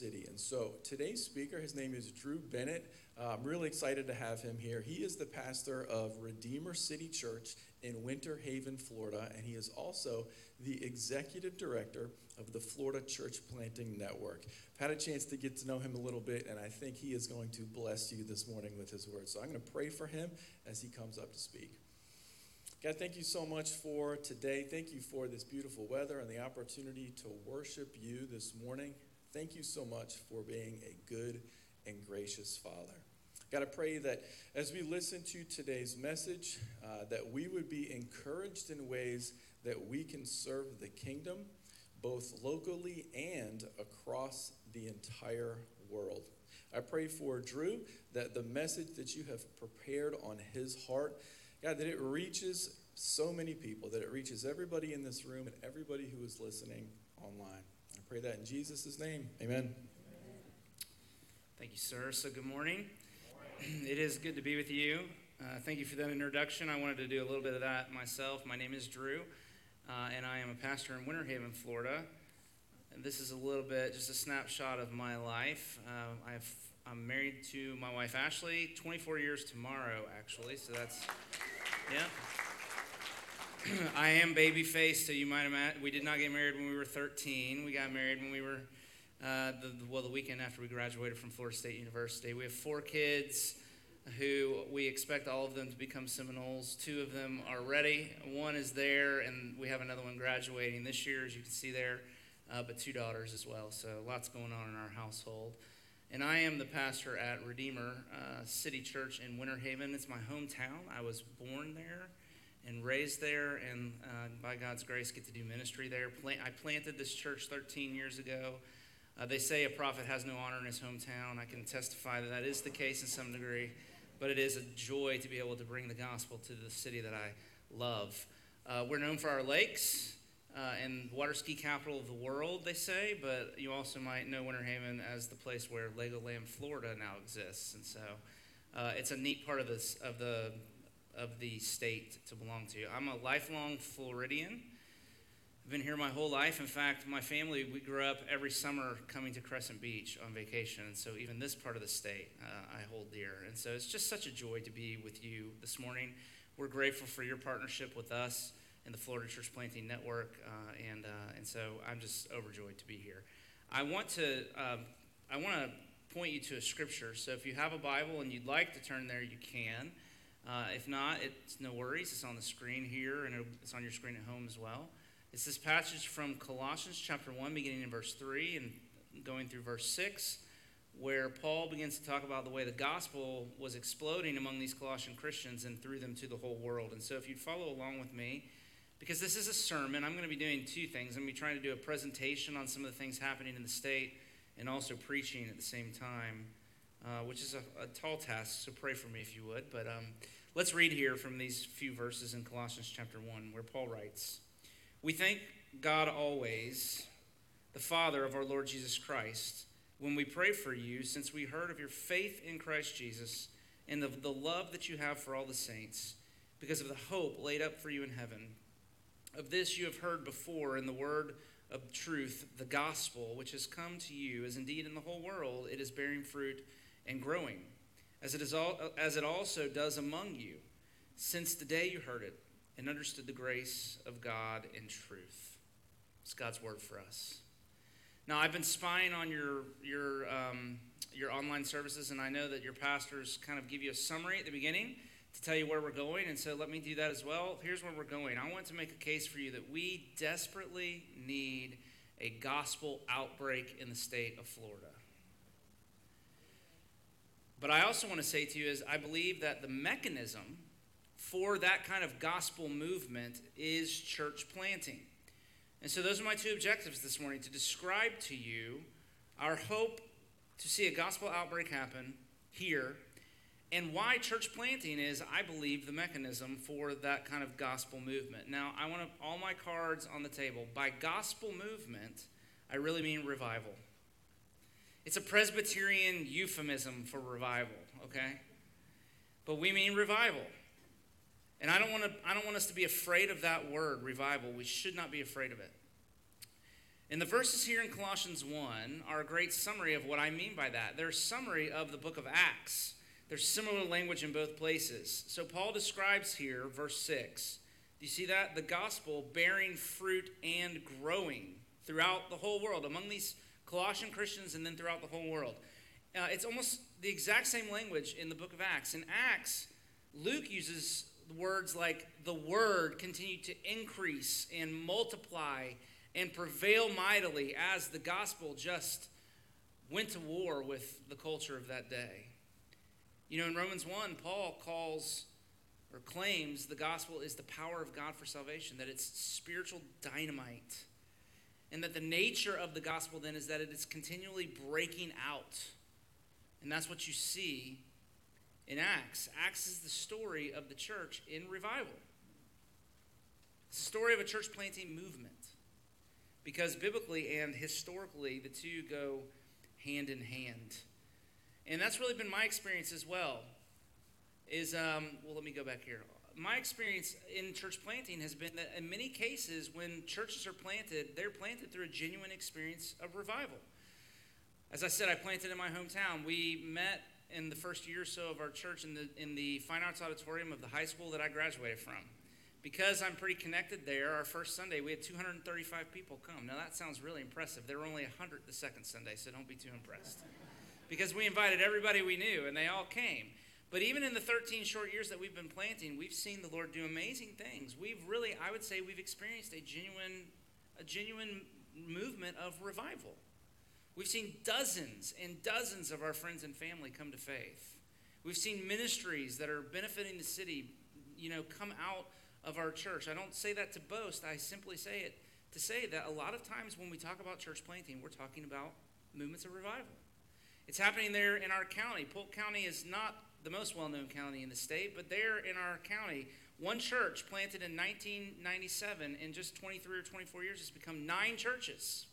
city. And so today's speaker, his name is Drew Bennett. Uh, I'm really excited to have him here. He is the pastor of Redeemer City Church in Winter Haven, Florida, and he is also the executive director of the Florida Church Planting Network. I've had a chance to get to know him a little bit, and I think he is going to bless you this morning with his words. So I'm going to pray for him as he comes up to speak. God, thank you so much for today. Thank you for this beautiful weather and the opportunity to worship you this morning. Thank you so much for being a good and gracious Father. God, I pray that as we listen to today's message, uh, that we would be encouraged in ways that we can serve the kingdom, both locally and across the entire world. I pray for Drew that the message that you have prepared on his heart God, that it reaches so many people, that it reaches everybody in this room and everybody who is listening online. Pray that in Jesus' name. Amen. Thank you, sir. So, good morning. It is good to be with you. Uh, thank you for that introduction. I wanted to do a little bit of that myself. My name is Drew, uh, and I am a pastor in Winter Haven, Florida. And this is a little bit, just a snapshot of my life. Uh, I've, I'm married to my wife Ashley, 24 years tomorrow, actually. So that's yeah. I am baby faced, so you might imagine we did not get married when we were 13. We got married when we were, uh, the, well, the weekend after we graduated from Florida State University. We have four kids who we expect all of them to become Seminoles. Two of them are ready. One is there, and we have another one graduating this year, as you can see there, uh, but two daughters as well. So lots going on in our household. And I am the pastor at Redeemer uh, City Church in Winter Haven. It's my hometown. I was born there and raised there, and uh, by God's grace, get to do ministry there. I planted this church 13 years ago. Uh, they say a prophet has no honor in his hometown. I can testify that that is the case in some degree, but it is a joy to be able to bring the gospel to the city that I love. Uh, we're known for our lakes uh, and water ski capital of the world, they say, but you also might know Winter Haven as the place where Legoland, Florida now exists. And so uh, it's a neat part of, this, of, the, of the state to belong to. I'm a lifelong Floridian. I've been here my whole life. In fact, my family, we grew up every summer coming to Crescent Beach on vacation. And so even this part of the state uh, I hold dear. And so it's just such a joy to be with you this morning. We're grateful for your partnership with us in the Florida Church Planting Network, uh, and uh, and so I'm just overjoyed to be here. I want to um, I want to point you to a scripture. So if you have a Bible and you'd like to turn there, you can. Uh, if not, it's no worries. It's on the screen here, and it's on your screen at home as well. It's this passage from Colossians chapter one, beginning in verse three and going through verse six where Paul begins to talk about the way the gospel was exploding among these Colossian Christians and through them to the whole world. And so, if you'd follow along with me, because this is a sermon, I'm going to be doing two things. I'm going to be trying to do a presentation on some of the things happening in the state and also preaching at the same time, uh, which is a, a, tall task, so pray for me if you would. But um, let's read here from these few verses in Colossians chapter 1, where Paul writes We thank God always, the Father of our Lord Jesus Christ, when we pray for you, since we heard of your faith in Christ Jesus and of the love that you have for all the saints, because of the hope laid up for you in heaven. Of this you have heard before in the word of truth, the gospel, which has come to you, as indeed in the whole world it is bearing fruit and growing, as it, is all, as it also does among you, since the day you heard it and understood the grace of God in truth. It's God's word for us. Now, I've been spying on your, your, um, your online services, and I know that your pastors kind of give you a summary at the beginning to tell you where we're going, and so let me do that as well. Here's where we're going. I want to make a case for you that we desperately need a gospel outbreak in the state of Florida. But I also want to say to you is I believe that the mechanism for that kind of gospel movement is church planting. And so those are my two objectives this morning to describe to you our hope to see a gospel outbreak happen here and why church planting is, I believe, the mechanism for that kind of gospel movement. Now, I want to, all my cards on the table. By gospel movement, I really mean revival. It's a Presbyterian euphemism for revival, okay? But we mean revival. And I don't want to I don't want us to be afraid of that word, revival. We should not be afraid of it. And the verses here in Colossians 1 are a great summary of what I mean by that. They're a summary of the book of Acts. There's similar language in both places. So Paul describes here, verse 6. Do you see that? The gospel bearing fruit and growing throughout the whole world, among these Colossian Christians and then throughout the whole world. Uh, it's almost the exact same language in the book of Acts. In Acts, Luke uses words like the word continued to increase and multiply and prevail mightily as the gospel just went to war with the culture of that day. You know, in Romans 1, Paul calls or claims the gospel is the power of God for salvation, that it's spiritual dynamite. And that the nature of the gospel then is that it is continually breaking out. And that's what you see in Acts. Acts is the story of the church in revival. It's the story of a church planting movement. Because biblically and historically, the two go hand in hand. And that's really been my experience as well. Is, um, well, let me go back here. My experience in church planting has been that in many cases, when churches are planted, they're planted through a genuine experience of revival. As I said, I planted in my hometown. We met in the first year or so of our church in the, in the fine arts auditorium of the high school that I graduated from. Because I'm pretty connected there, our first Sunday we had 235 people come. Now that sounds really impressive. There were only 100 the second Sunday, so don't be too impressed. Because we invited everybody we knew and they all came. But even in the 13 short years that we've been planting, we've seen the Lord do amazing things. We've really, I would say, we've experienced a genuine, a genuine movement of revival. We've seen dozens and dozens of our friends and family come to faith. We've seen ministries that are benefiting the city, you know, come out of our church. I don't say that to boast. I simply say it to say that a lot of times when we talk about church planting, we're talking about movements of revival. It's happening there in our county. Polk County is not the most well known county in the state, but there in our county, one church planted in 1997, in just 23 or 24 years, has become nine churches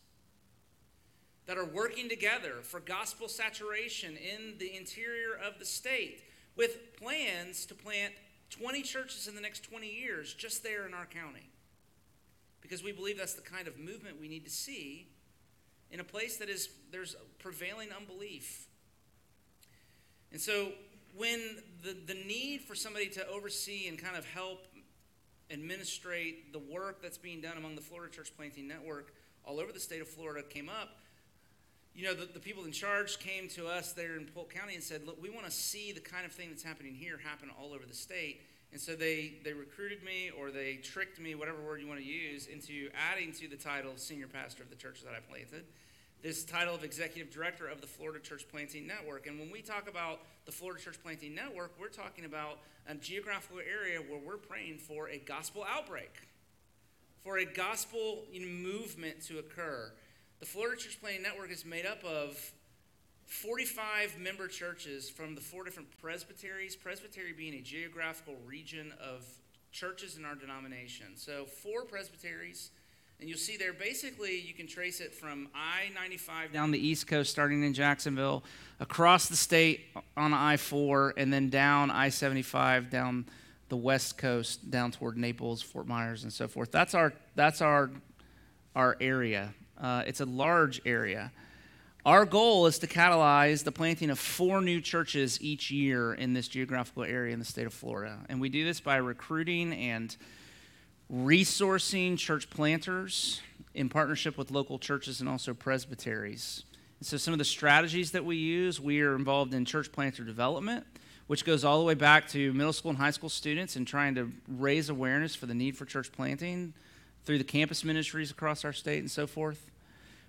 that are working together for gospel saturation in the interior of the state with plans to plant 20 churches in the next 20 years just there in our county. Because we believe that's the kind of movement we need to see in a place that is there's prevailing unbelief. And so when the, the need for somebody to oversee and kind of help administrate the work that's being done among the Florida Church Planting Network all over the state of Florida came up, you know, the, the people in charge came to us there in Polk County and said, look, we want to see the kind of thing that's happening here happen all over the state. And so they, they recruited me or they tricked me, whatever word you want to use, into adding to the title senior pastor of the church that I planted this title of executive director of the Florida Church Planting Network. And when we talk about the Florida Church Planting Network, we're talking about a geographical area where we're praying for a gospel outbreak, for a gospel movement to occur. The Florida Church Planting Network is made up of 45 member churches from the four different presbyteries, presbytery being a geographical region of churches in our denomination. So, four presbyteries. And you'll see there, basically, you can trace it from I 95 down the East Coast, starting in Jacksonville, across the state on I 4, and then down I 75 down the West Coast, down toward Naples, Fort Myers, and so forth. That's our, that's our, our area. Uh, it's a large area. Our goal is to catalyze the planting of four new churches each year in this geographical area in the state of Florida. And we do this by recruiting and resourcing church planters in partnership with local churches and also presbyteries. So, some of the strategies that we use, we are involved in church planter development, which goes all the way back to middle school and high school students and trying to raise awareness for the need for church planting through the campus ministries across our state and so forth.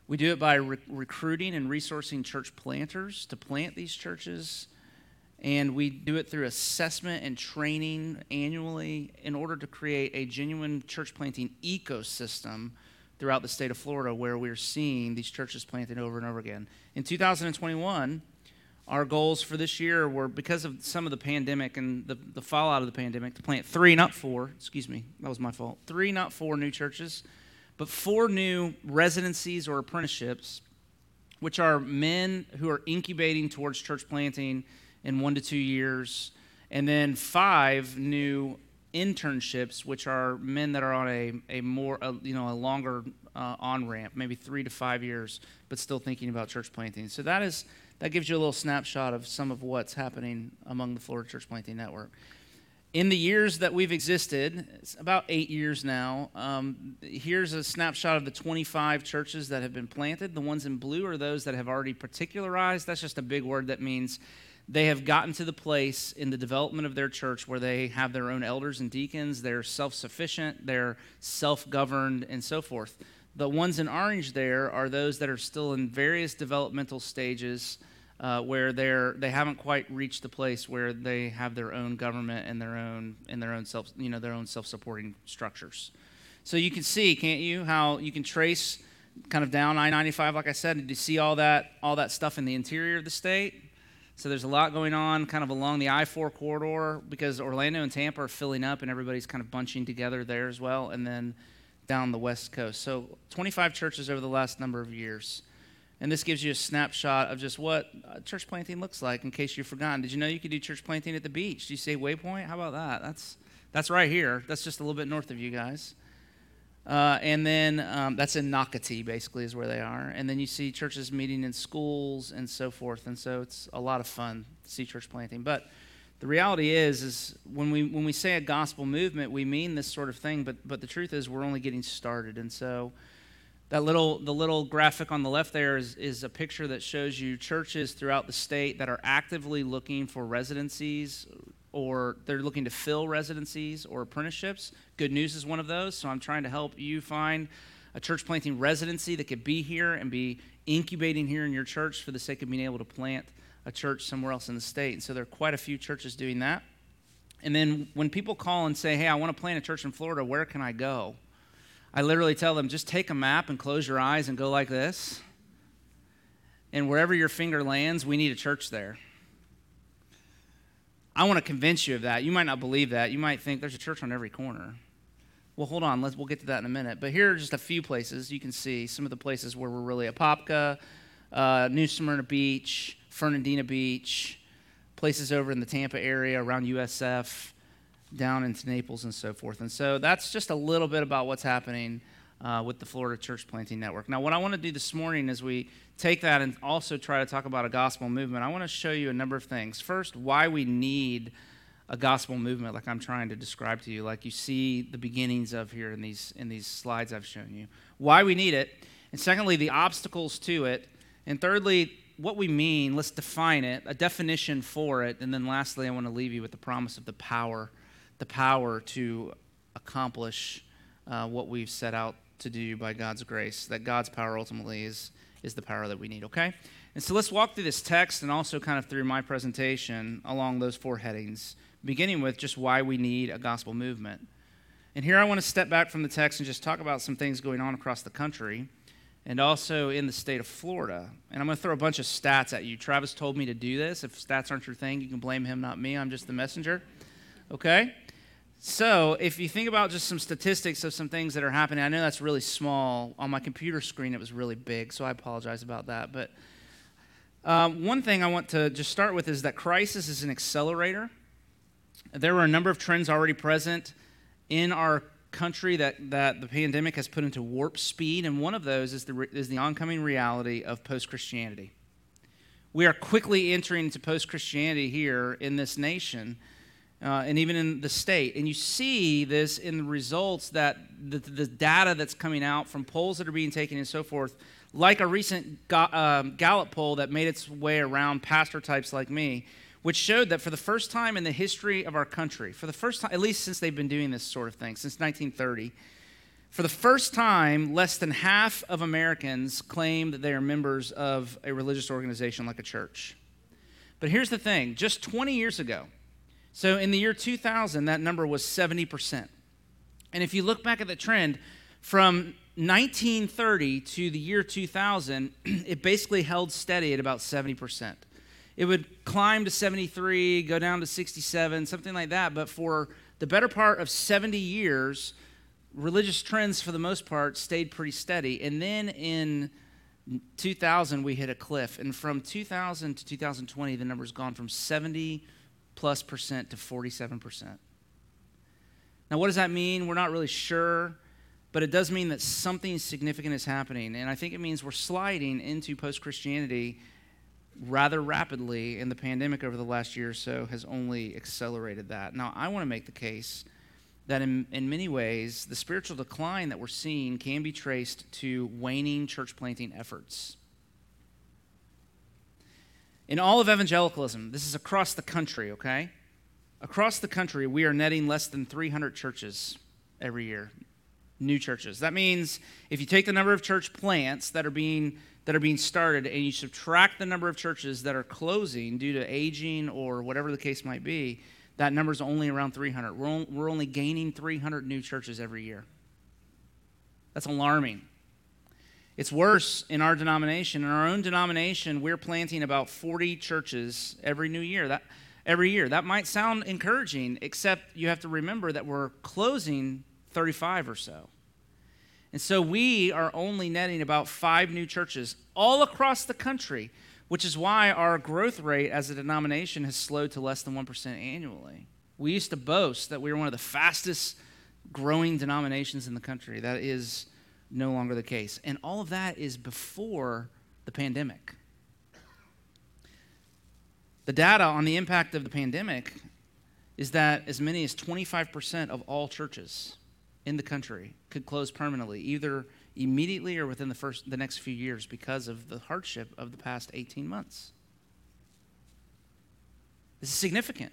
We do it by re- recruiting and resourcing church planters to plant these churches. And we do it through assessment and training annually in order to create a genuine church planting ecosystem throughout the state of Florida where we're seeing these churches planted over and over again. In 2021, our goals for this year were because of some of the pandemic and the, the fallout of the pandemic to plant three, not four, excuse me, that was my fault, three, not four new churches, but four new residencies or apprenticeships, which are men who are incubating towards church planting in one to two years, and then five new internships, which are men that are on a, a more, a, you know, a longer uh, on ramp, maybe three to five years, but still thinking about church planting. So that is that gives you a little snapshot of some of what's happening among the Florida Church Planting Network. In the years that we've existed, it's about eight years now, um, here's a snapshot of the 25 churches that have been planted. The ones in blue are those that have already particularized. That's just a big word that means they have gotten to the place in the development of their church where they have their own elders and deacons, they're self sufficient, they're self governed, and so forth. The ones in orange there are those that are still in various developmental stages uh, where they're they haven't quite reached the place where they have their own government and their own and their own self you know their own self supporting structures. So you can see, can't you, how you can trace kind of down I-95, like I said, and you see all that all that stuff in the interior of the state so there's a lot going on kind of along the I 4 corridor because Orlando and Tampa are filling up and everybody's kind of bunching together there as well. And then down the West Coast. So 25 churches over the last number of years. And this gives you a snapshot of just what church planting looks like in case you've forgotten. Did you know you could do church planting at the beach? Do you say Waypoint? How about that? That's, that's right here. That's just a little bit north of you guys. Uh, and then um, that's in Nocatee, basically, is where they are. And then you see churches meeting in schools and so forth. And so it's a lot of fun to see church planting. But the reality is, is when we when we say a gospel movement, we mean this sort of thing. But but the truth is, we're only getting started. And so that little the little graphic on the left there is, is a picture that shows you churches throughout the state that are actively looking for residencies or they're looking to fill residencies or apprenticeships. Good News is one of those. So I'm trying to help you find a church planting residency that could be here and be incubating here in your church for the sake of being able to plant a church somewhere else in the state. And so there are quite a few churches doing that. And then when people call and say, hey, I want to plant a church in Florida, where can I go? I literally tell them, just take a map and close your eyes and go like this. And wherever your finger lands, we need a church there. I want to convince you of that. You might not believe that. You might think there's a church on every corner. Well, hold on. Let's, we'll get to that in a minute. But here are just a few places you can see some of the places where we're really Apopka, uh, New Smyrna Beach, Fernandina Beach, places over in the Tampa area around USF, down into Naples, and so forth. And so that's just a little bit about what's happening uh, with the Florida Church Planting Network. Now, what I want to do this morning is we take that and also try to talk about a gospel movement, I want to show you a number of things. First, why we need a gospel movement like I'm trying to describe to you, like you see the beginnings of here in these in these slides I've shown you. Why we need it, and secondly, the obstacles to it, and thirdly, what we mean, let's define it, a definition for it, and then lastly, I want to leave you with the promise of the power, the power to accomplish uh, what we've set out to do by God's grace, that God's power ultimately is is the power that we need, okay? And so let's walk through this text and also kind of through my presentation along those four headings, beginning with just why we need a gospel movement. And here I want to step back from the text and just talk about some things going on across the country and also in the state of Florida. And I'm going to throw a bunch of stats at you. Travis told me to do this. If stats aren't your thing, you can blame him, not me. I'm just the messenger. Okay? So, if you think about just some statistics of some things that are happening, I know that's really small. On my computer screen, it was really big, so I apologize about that. But um, one thing I want to just start with is that crisis is an accelerator. There were a number of trends already present in our country that, that the pandemic has put into warp speed, and one of those is the, is the oncoming reality of post Christianity. We are quickly entering into post Christianity here in this nation uh, and even in the state. And you see this in the results that the, the, data that's coming out from polls that are being taken and so forth, like a recent um, Gallup poll that made its way around pastor types like me, which showed that for the first time in the history of our country, for the first time, at least since they've been doing this sort of thing, since 1930, for the first time, less than half of Americans claim that they are members of a religious organization like a church. But here's the thing just 20 years ago, so in the year 2000, that number was 70%. And if you look back at the trend, from 1930 to the year 2000, it basically held steady at about 70%. It would climb to 73, go down to 67, something like that. But for the better part of 70 years, religious trends, for the most part, stayed pretty steady. And then in 2000, we hit a cliff. And from 2000 to 2020, the number's gone from 70 plus percent to 47%. Now, what does that mean? We're not really sure. but it does mean that something significant is happening. And I think it means we're sliding into post Christianity rather rapidly, and the pandemic over the last year or so has only accelerated that. Now, I want to make the case that in, in many ways, the spiritual decline that we're seeing can be traced to waning church planting efforts. In all of evangelicalism, this is across the country, okay? Across the country, we are netting less than 300 churches every year, new churches. That means if you take the number of church plants that are being that are being started and you subtract the number of churches that are closing due to aging or whatever the case might be, that number is only around 300. We're, on, we're only gaining 300 new churches every year. That's alarming. It's worse in our denomination. In our own denomination, we're planting about 40 churches every new year. That every year. That might sound encouraging, except you have to remember that we're closing 35 or so. And so we are only netting about five new churches all across the country, which is why our growth rate as a denomination has slowed to less than 1% annually. We used to boast that we were one of the fastest growing denominations in the country. That is no longer the case. And all of that is before the pandemic. The data on the impact of the pandemic is that as many as 25% of all churches in the country could close permanently, either immediately or within the first the next few years because of the hardship of the past 18 months. This is significant.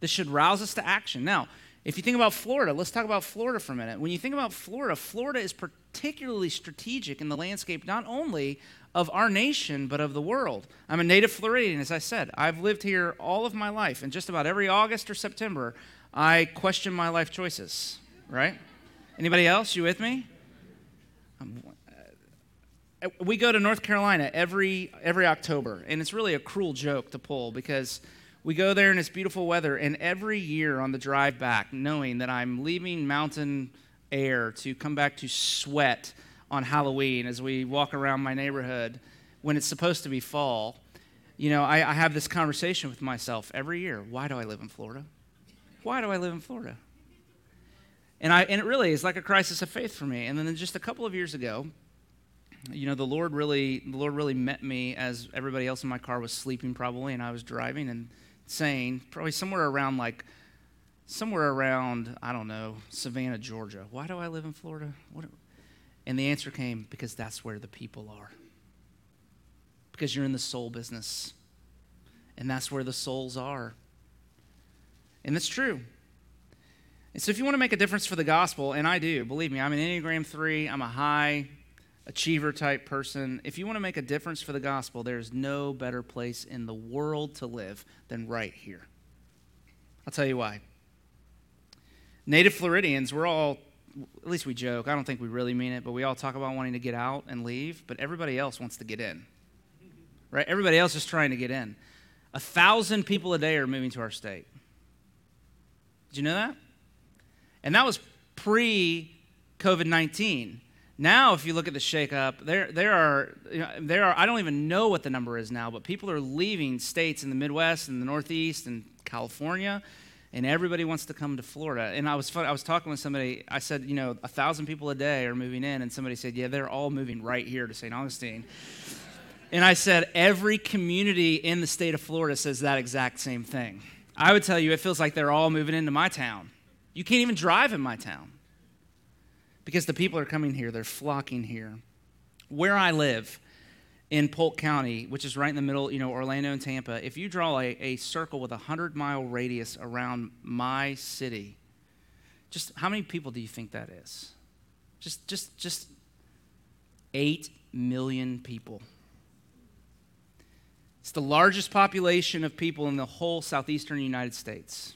This should rouse us to action. Now, if you think about Florida, let's talk about Florida for a minute. When you think about Florida, Florida is particularly strategic in the landscape not only of our nation, but of the world. I'm a native Floridian, as I said. I've lived here all of my life, and just about every August or September, I question my life choices right? Anybody else? You with me? Um, uh, we go to North Carolina every every October, and it's really a cruel joke to pull because we go there and it's beautiful weather, and every year on the drive back, knowing that I'm leaving mountain air to come back to sweat on Halloween as we walk around my neighborhood when it's supposed to be fall, you know, I, I have this conversation with myself every year. Why do I live in Florida? Why do I live in Florida? And, I, and it really is like a crisis of faith for me. And then just a couple of years ago, you know, the Lord really, the Lord really met me as everybody else in my car was sleeping probably, and I was driving and saying, probably somewhere around like, somewhere around, I don't know, Savannah, Georgia. Why do I live in Florida? What? And the answer came because that's where the people are. Because you're in the soul business. And that's where the souls are. And that's true. And so, if you want to make a difference for the gospel, and I do, believe me, I'm an Enneagram 3, I'm a high achiever type person. If you want to make a difference for the gospel, there's no better place in the world to live than right here. I'll tell you why. Native Floridians, we're all, at least we joke, I don't think we really mean it, but we all talk about wanting to get out and leave, but everybody else wants to get in. Right? Everybody else is trying to get in. A thousand people a day are moving to our state. Did you know that? And that was pre COVID 19. Now, if you look at the shakeup, there, there are, you know, there are, I don't even know what the number is now, but people are leaving states in the Midwest and the Northeast and California, and everybody wants to come to Florida. And I was, I was talking with somebody, I said, you know, a thousand people a day are moving in, and somebody said, yeah, they're all moving right here to St. Augustine. and I said, every community in the state of Florida says that exact same thing. I would tell you, it feels like they're all moving into my town. You can't even drive in my town because the people are coming here, they're flocking here. Where I live in Polk County, which is right in the middle, you know, Orlando and Tampa, if you draw a, a circle with a 100 mile radius around my city, just how many people do you think that is? Just, just, just 8 million people. It's the largest population of people in the whole southeastern United States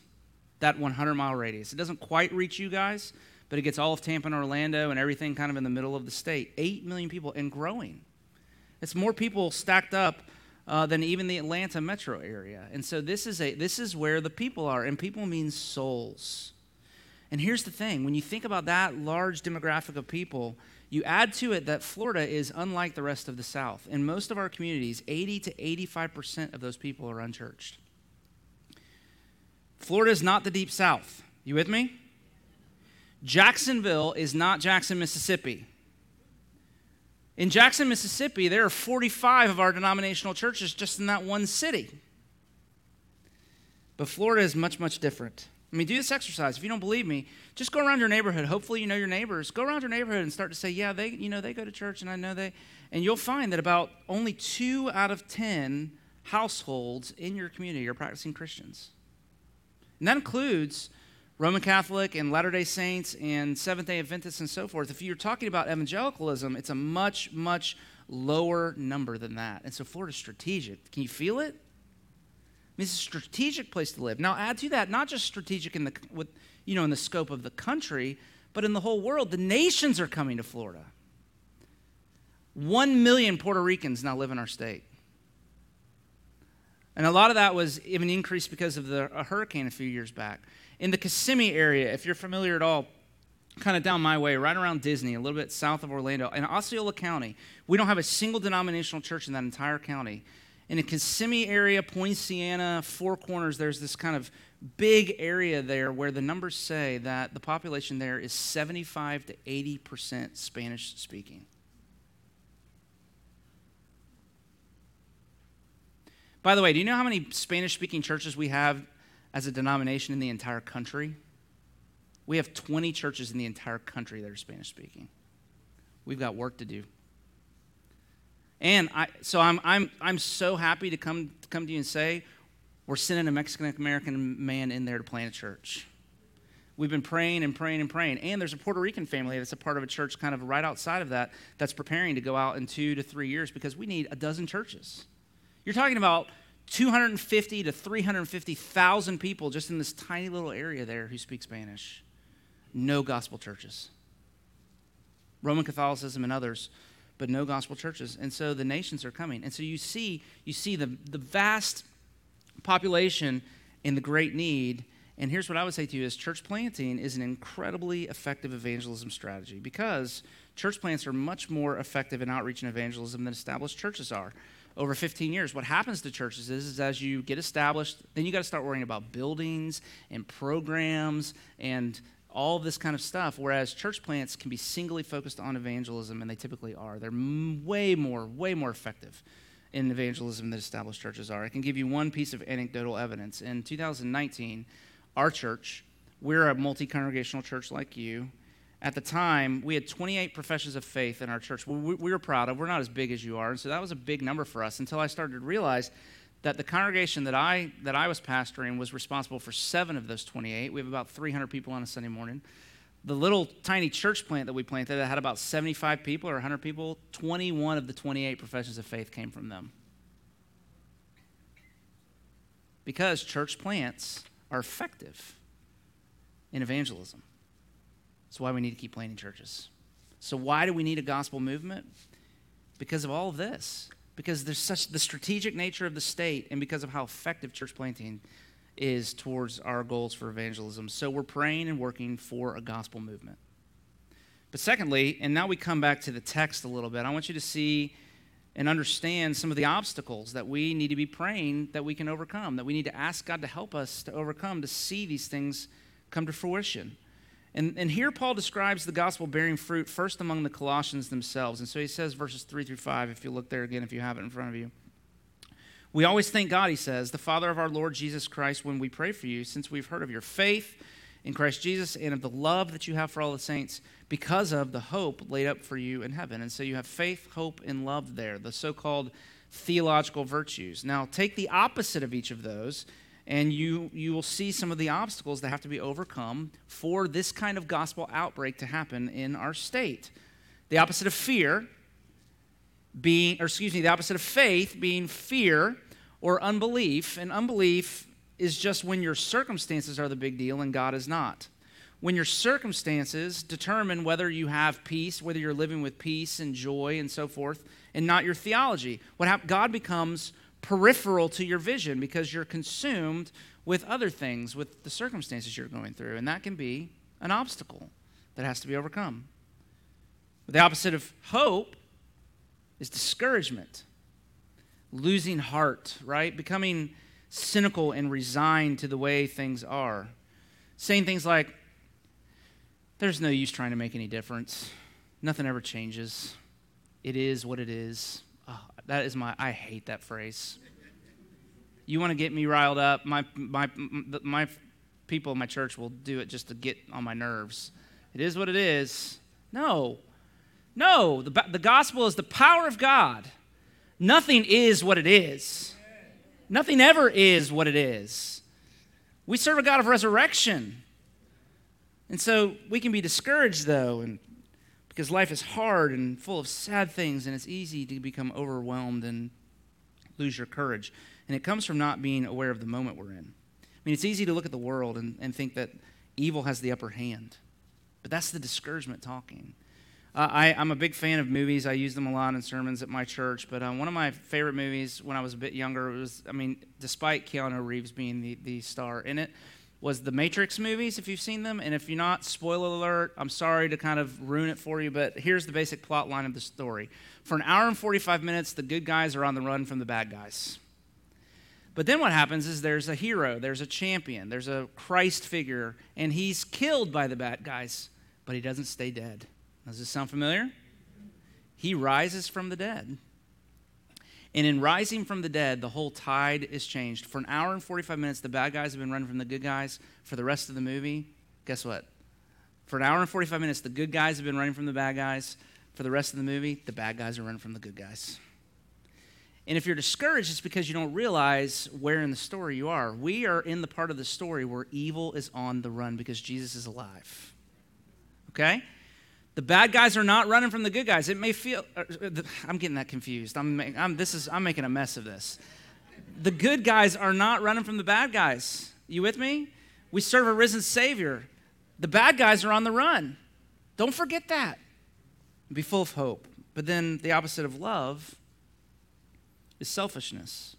that 100 mile radius. It doesn't quite reach you guys, but it gets all of Tampa and Orlando and everything kind of in the middle of the state. 8 million people and growing. It's more people stacked up uh, than even the Atlanta metro area. And so this is, a, this is where the people are, and people means souls. And here's the thing when you think about that large demographic of people, you add to it that Florida is unlike the rest of the South. In most of our communities, 80 to 85% of those people are unchurched. Florida is not the deep south. You with me? Jacksonville is not Jackson, Mississippi. In Jackson, Mississippi, there are 45 of our denominational churches just in that one city. But Florida is much, much different. I mean, do this exercise. If you don't believe me, just go around your neighborhood. Hopefully, you know your neighbors. Go around your neighborhood and start to say, "Yeah, they, you know, they go to church, and I know they." And you'll find that about only two out of ten households in your community are practicing Christians, and that includes Roman Catholic and Latter Day Saints and Seventh Day Adventists and so forth. If you're talking about evangelicalism, it's a much, much lower number than that. And so Florida's strategic. Can you feel it? I mean, it's a strategic place to live. Now, add to that, not just strategic in the, with, you know, in the scope of the country, but in the whole world. The nations are coming to Florida. One million Puerto Ricans now live in our state. And a lot of that was even increased because of the, a hurricane a few years back. In the Kissimmee area, if you're familiar at all, kind of down my way, right around Disney, a little bit south of Orlando, in Osceola County, we don't have a single denominational church in that entire county in the Kissimmee area, Poinciana, Four Corners, there's this kind of big area there where the numbers say that the population there is 75 to 80% Spanish speaking. By the way, do you know how many Spanish speaking churches we have as a denomination in the entire country? We have 20 churches in the entire country that are Spanish speaking. We've got work to do. And I, so I'm, I'm, I'm so happy to come, to come to you and say, we're sending a Mexican American man in there to plant a church. We've been praying and praying and praying. And there's a Puerto Rican family that's a part of a church kind of right outside of that that's preparing to go out in two to three years because we need a dozen churches. You're talking about 250 to 350,000 people just in this tiny little area there who speak Spanish. No gospel churches. Roman Catholicism and others but no gospel churches. And so the nations are coming. And so you see, you see the, the vast population in the great need. And here's what I would say to you is church planting is an incredibly effective evangelism strategy because church plants are much more effective in outreach and evangelism than established churches are. Over 15 years, what happens to churches is, is as you get established, then you got to start worrying about buildings and programs and all this kind of stuff. Whereas church plants can be singly focused on evangelism, and they typically are. They're m- way more, way more effective in evangelism than established churches are. I can give you one piece of anecdotal evidence. In 2019, our church, we're a multi congregational church like you. At the time, we had 28 professions of faith in our church. We, we were proud of. We're not as big as you are, and so that was a big number for us until I started to realize that the congregation that I, that I was pastoring was responsible for seven of those 28. We have about 300 people on a Sunday morning. The little tiny church plant that we planted that had about 75 people or 100 people, 21 of the 28 professions of faith came from them. Because church plants are effective in evangelism. That's why we need to keep planting churches. So, why do we need a gospel movement? Because of all of this because there's such the strategic nature of the state and because of how effective church planting is towards our goals for evangelism. So we're praying and working for a gospel movement. But secondly, and now we come back to the text a little bit, I want you to see and understand some of the obstacles that we need to be praying that we can overcome, that we need to ask God to help us to overcome, to see these things come to fruition. And, and here Paul describes the gospel bearing fruit first among the Colossians themselves. And so he says, verses 3 through 5, if you look there again, if you have it in front of you. We always thank God, he says, the Father of our Lord Jesus Christ, when we pray for you, since we've heard of your faith in Christ Jesus and of the love that you have for all the saints because of the hope laid up for you in heaven. And so you have faith, hope, and love there, the so called theological virtues. Now, take the opposite of each of those and you, you will see some of the obstacles that have to be overcome for this kind of gospel outbreak to happen in our state. The opposite of fear being, or excuse me, the opposite of faith being fear or unbelief. And unbelief is just when your circumstances are the big deal and God is not. When your circumstances determine whether you have peace, whether you're living with peace and joy and so forth, and not your theology. What hap- God becomes peripheral to your vision because you're consumed with other things, with the circumstances you're going through. And that can be an obstacle that has to be overcome. The opposite of hope is discouragement, losing heart, right? Becoming cynical and resigned to the way things are. Saying things like, there's no use trying to make any difference. Nothing ever changes. It is what it is. That is my, I hate that phrase. You want to get me riled up? My, my, my people in my church will do it just to get on my nerves. It is what it is. No. No. The, the gospel is the power of God. Nothing is what it is. Nothing ever is what it is. We serve a God of resurrection. And so we can be discouraged, though, and because life is hard and full of sad things, and it's easy to become overwhelmed and lose your courage. And it comes from not being aware of the moment we're in. I mean, it's easy to look at the world and, and think that evil has the upper hand, but that's the discouragement talking. Uh, I, am a big fan of movies. I use them a lot in sermons at my church. But uh, one of my favorite movies when I was a bit younger was, I mean, despite Keanu Reeves being the, the star in it, was the Matrix movies, if you've seen them. And if you're not, spoiler alert, I'm sorry to kind of ruin it for you, but here's the basic plot line of the story. For an hour and 45 minutes, the good guys are on the run from the bad guys. But then what happens is there's a hero, there's a champion, there's a Christ figure, and he's killed by the bad guys, but he doesn't stay dead. Does this sound familiar? He rises from the dead. And in rising from the dead, the whole tide is changed. For an hour and 45 minutes, the bad guys have been running from the good guys. For the rest of the movie, guess what? For an hour and 45 minutes, the good guys have been running from the bad guys. For the rest of the movie, the bad guys are running from the good guys. And if you're discouraged, it's because you don't realize where in the story you are. We are in the part of the story where evil is on the run because Jesus is alive. Okay? The bad guys are not running from the good guys. It may feel, uh, I'm getting that confused. I'm, I'm, this is, I'm making a mess of this. The good guys are not running from the bad guys. You with me? We serve a risen Savior. The bad guys are on the run. Don't forget that. Be full of hope. But then the opposite of love is selfishness.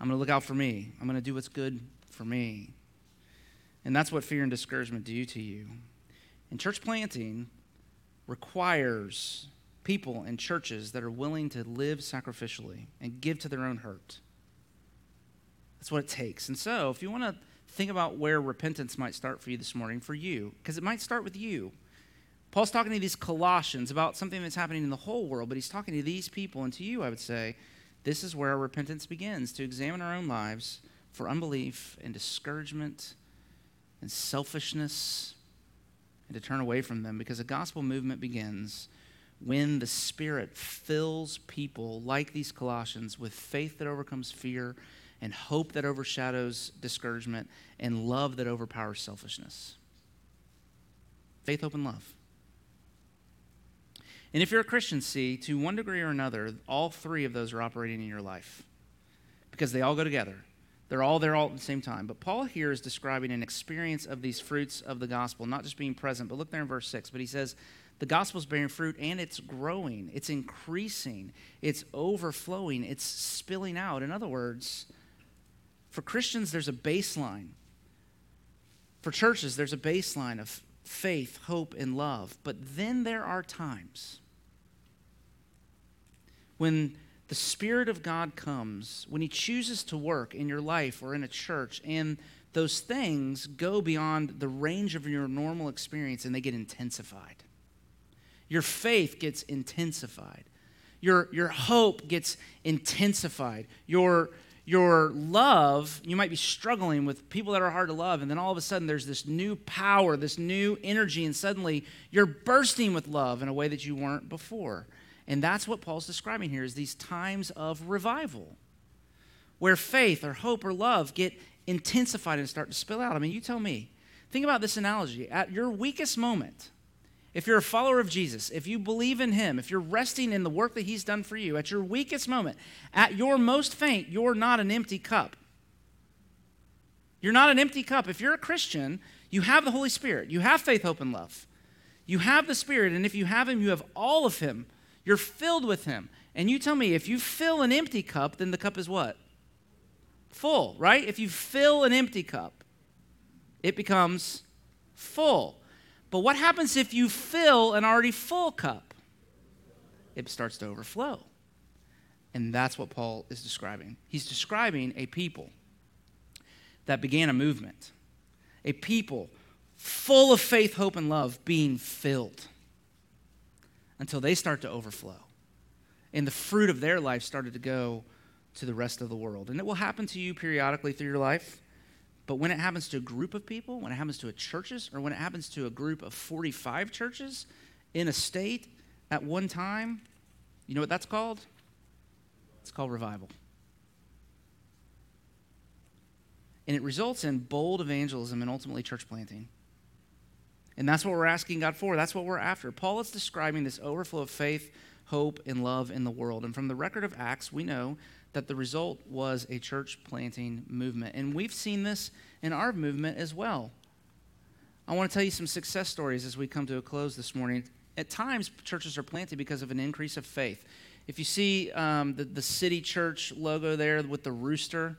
I'm going to look out for me. I'm going to do what's good for me. And that's what fear and discouragement do to you. In church planting, requires people and churches that are willing to live sacrificially and give to their own hurt. That's what it takes. And so, if you want to think about where repentance might start for you this morning, for you, because it might start with you. Paul's talking to these Colossians about something that's happening in the whole world, but he's talking to these people, and to you, I would say, this is where our repentance begins to examine our own lives for unbelief and discouragement and selfishness and to turn away from them because a gospel movement begins when the Spirit fills people like these Colossians with faith that overcomes fear and hope that overshadows discouragement and love that overpowers selfishness. Faith, hope, and love. And if you're a Christian, see, to one degree or another, all three of those are operating in your life because they all go together. They're all there all at the same time. But Paul here is describing an experience of these fruits of the gospel, not just being present, but look there in verse 6. But he says, the gospel is bearing fruit and it's growing, it's increasing, it's overflowing, it's spilling out. In other words, for Christians, there's a baseline. For churches, there's a baseline of faith, hope, and love. But then there are times when the Spirit of God comes, when He chooses to work in your life or in a church, and those things go beyond the range of your normal experience and they get intensified. Your faith gets intensified. Your, your hope gets intensified. Your, your love, you might be struggling with people that are hard to love, and then all of a sudden there's this new power, this new energy, and suddenly you're bursting with love in a way that you weren't before. And that's what Paul's describing here is these times of revival where faith or hope or love get intensified and start to spill out. I mean, you tell me. Think about this analogy. At your weakest moment, if you're a follower of Jesus, if you believe in him, if you're resting in the work that he's done for you, at your weakest moment, at your most faint, you're not an empty cup. You're not an empty cup. If you're a Christian, you have the Holy Spirit. You have faith, hope, and love. You have the Spirit, and if you have him, you have all of him you're filled with Him. And you tell me, if you fill an empty cup, then the cup is what? Full, right? If you fill an empty cup, it becomes full. But what happens if you fill an already full cup? It starts to overflow. And that's what Paul is describing. He's describing a people that began a movement, a people full of faith, hope, and love, being filled until they start to overflow. And the fruit of their life started to go to the rest of the world. And it will happen to you periodically through your life. But when it happens to a group of people, when it happens to a churches, or when it happens to a group of 45 churches in a state at one time, you know what that's called? It's called revival. And it results in bold evangelism and ultimately church planting. And that's what we're asking God for. That's what we're after. Paul is describing this overflow of faith, hope, and love in the world. And from the record of Acts, we know that the result was a church planting movement. And we've seen this in our movement as well. I want to tell you some success stories as we come to a close this morning. At times, churches are planted because of an increase of faith. If you see um, the, the city church logo there with the rooster,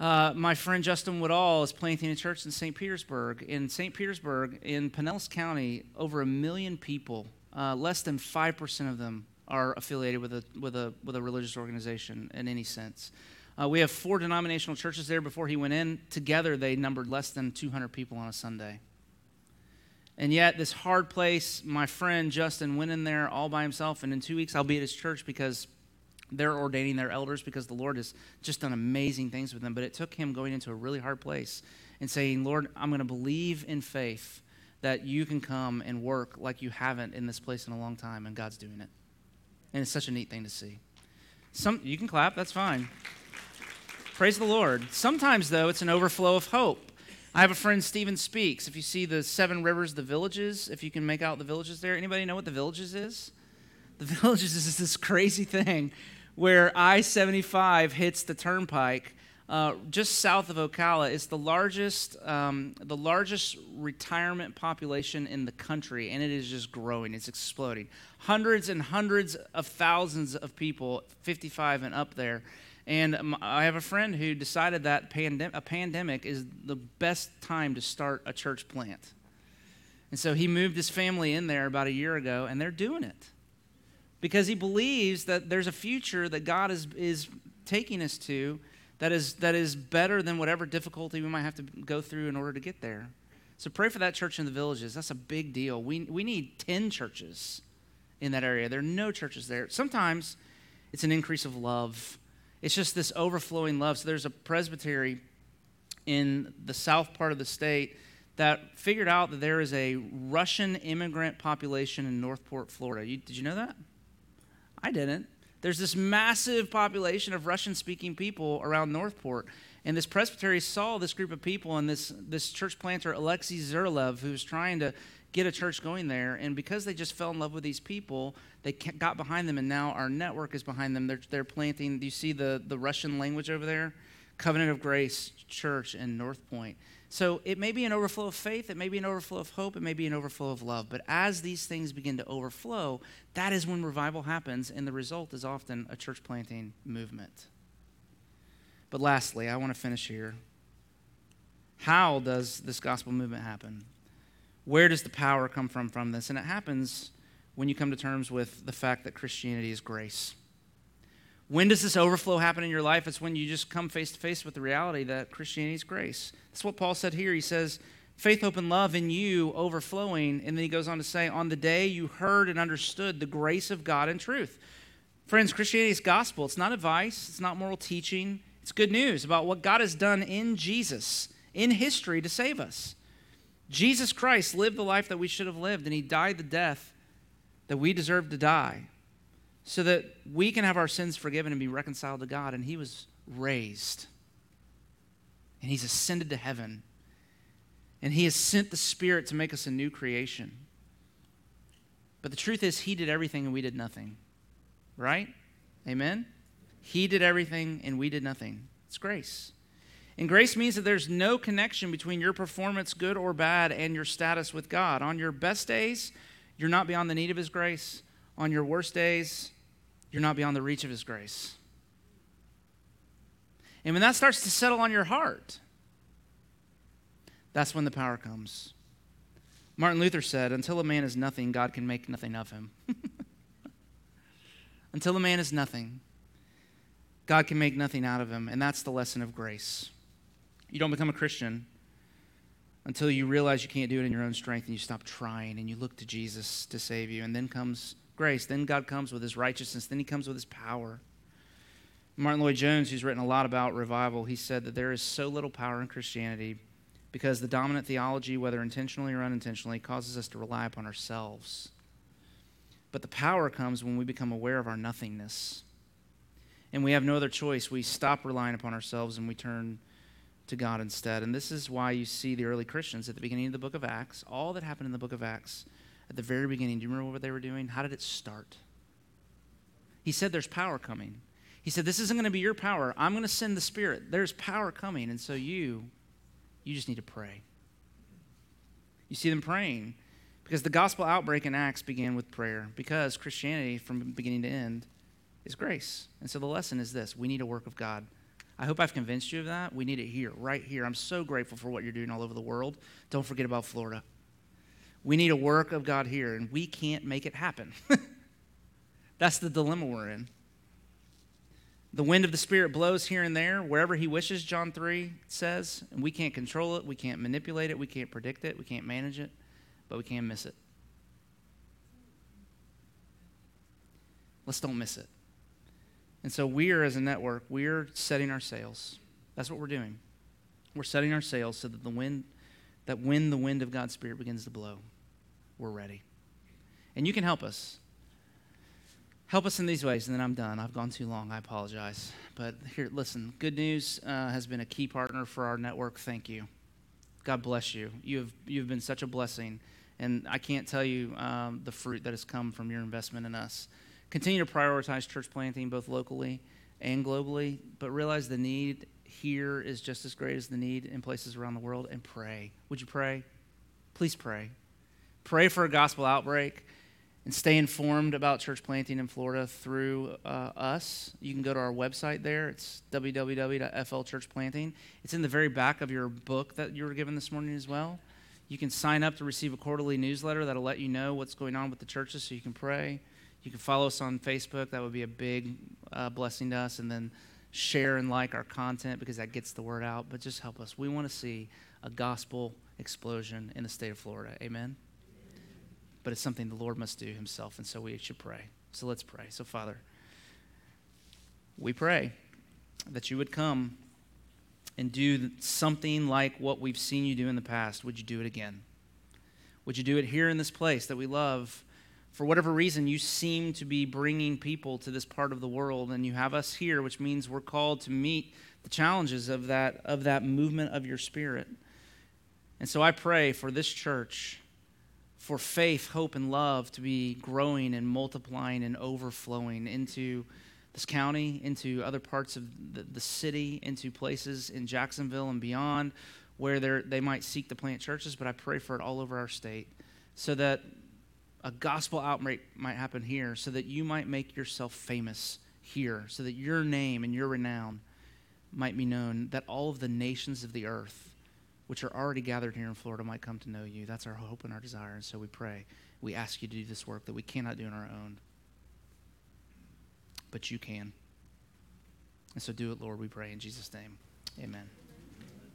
uh, my friend Justin Woodall is planting a church in St. Petersburg. In St. Petersburg, in Pinellas County, over a million people, uh, less than 5% of them are affiliated with a, with a, with a religious organization in any sense. Uh, we have four denominational churches there before he went in. Together, they numbered less than 200 people on a Sunday. And yet, this hard place, my friend Justin went in there all by himself, and in two weeks, I'll be at his church because they're ordaining their elders because the Lord has just done amazing things with them. But it took him going into a really hard place and saying, Lord, I'm going to believe in faith that you can come and work like you haven't in this place in a long time, and God's doing it. And it's such a neat thing to see. Some, you can clap, that's fine. Praise the Lord. Sometimes, though, it's an overflow of hope. I have a friend, Stephen Speaks. If you see the seven rivers, the villages, if you can make out the villages there, anybody know what the villages is? The villages is this crazy thing where I 75 hits the turnpike. Uh, just south of Ocala, it's the largest, um, the largest retirement population in the country, and it is just growing. It's exploding. Hundreds and hundreds of thousands of people, 55 and up there. And I have a friend who decided that pandem- a pandemic is the best time to start a church plant. And so he moved his family in there about a year ago, and they're doing it because he believes that there's a future that God is, is taking us to that is, that is better than whatever difficulty we might have to go through in order to get there. So pray for that church in the villages. That's a big deal. We, we need 10 churches in that area. There are no churches there. Sometimes it's an increase of love, it's just this overflowing love. So there's a presbytery in the south part of the state that figured out that there is a Russian immigrant population in Northport, Florida. You, did you know that? I didn't. There's this massive population of Russian speaking people around Northport. And this presbytery saw this group of people and this, this church planter, Alexei Zerlev, who was trying to get a church going there. And because they just fell in love with these people, they got behind them, and now our network is behind them. They're, they're planting, do you see the, the Russian language over there? Covenant of Grace Church in North Point. So it may be an overflow of faith, it may be an overflow of hope, it may be an overflow of love. But as these things begin to overflow, that is when revival happens, and the result is often a church planting movement. But lastly, I want to finish here. How does this gospel movement happen? Where does the power come from from this? And it happens when you come to terms with the fact that Christianity is grace. When does this overflow happen in your life? It's when you just come face to face with the reality that Christianity is grace. That's what Paul said here. He says, faith, hope, and love in you overflowing. And then he goes on to say, on the day you heard and understood the grace of God and truth. Friends, Christianity is gospel. It's not advice, it's not moral teaching. It's good news about what God has done in Jesus, in history, to save us. Jesus Christ lived the life that we should have lived, and he died the death that we deserve to die so that we can have our sins forgiven and be reconciled to God. And he was raised, and he's ascended to heaven, and he has sent the Spirit to make us a new creation. But the truth is, he did everything and we did nothing. Right? Amen? He did everything and we did nothing. It's grace. And grace means that there's no connection between your performance, good or bad, and your status with God. On your best days, you're not beyond the need of His grace. On your worst days, you're not beyond the reach of His grace. And when that starts to settle on your heart, that's when the power comes. Martin Luther said, Until a man is nothing, God can make nothing of him. Until a man is nothing, God can make nothing out of him. And that's the lesson of grace. You don't become a Christian until you realize you can't do it in your own strength and you stop trying and you look to Jesus to save you. And then comes grace. Then God comes with his righteousness. Then he comes with his power. Martyn Lloyd-Jones, who's written a lot about revival, he said that there is so little power in Christianity because the dominant theology, whether intentionally or unintentionally, causes us to rely upon ourselves. But the power comes when we become aware of our nothingness. And we have no other choice. We stop relying upon ourselves and we turn to God instead. And this is why you see the early Christians at the beginning of the book of Acts, all that happened in the book of Acts, at the very beginning, do you remember what they were doing? How did it start? He said there's power coming. He said, This isn't going to be your power. I'm going to send the Spirit. There's power coming. And so you, you just need to pray. You see them praying because the gospel outbreak in Acts began with prayer because Christianity, from beginning to end, is grace. And so the lesson is this we need a work of God. I hope I've convinced you of that. We need it here, right here. I'm so grateful for what you're doing all over the world. Don't forget about Florida. We need a work of God here, and we can't make it happen. That's the dilemma we're in. The wind of the Spirit blows here and there, wherever He wishes, John 3 says, and we can't control it, we can't manipulate it, we can't predict it, we can't manage it, but we can miss it. Let's don't miss it. And so we are, as a network, we're setting our sails. That's what we're doing. We're setting our sails so that the wind, that when the wind of God's Spirit begins to blow, we're ready. And you can help us. Help us in these ways, and then I'm done. I've gone too long. I apologize. But here, listen Good News uh, has been a key partner for our network. Thank you. God bless you. You have, you've been such a blessing. And I can't tell you um, the fruit that has come from your investment in us. Continue to prioritize church planting both locally and globally, but realize the need here is just as great as the need in places around the world. And pray. Would you pray? Please pray. Pray for a gospel outbreak and stay informed about church planting in Florida through uh, us. You can go to our website there. It's www.flchurchplanting. It's in the very back of your book that you were given this morning as well. You can sign up to receive a quarterly newsletter that'll let you know what's going on with the churches so you can pray. You can follow us on Facebook. That would be a big uh, blessing to us. And then share and like our content because that gets the word out. But just help us. We want to see a gospel explosion in the state of Florida. Amen but it's something the Lord must do himself, and so we should pray. So let's pray. So, Father, we pray that you would come and do something like what we've seen you do in the past. Would you do it again? Would you do it here in this place that we love? For whatever reason, you seem to be bringing people to this part of the world, and you have us here, which means we're called to meet the challenges of that, of that movement of your spirit. And so I pray for this church for faith, hope, and love to be growing and multiplying and overflowing into this county, into other parts of the, the city, into places in Jacksonville and beyond where they might seek to plant churches. But I pray for it all over our state so that a gospel outbreak might happen here, so that you might make yourself famous here, so that your name and your renown might be known, that all of the nations of the earth which are already gathered here in Florida might come to know you. That's our hope and our desire. And so we pray. We ask you to do this work that we cannot do on our own. But you can. And so do it, Lord, we pray in Jesus' name. Amen.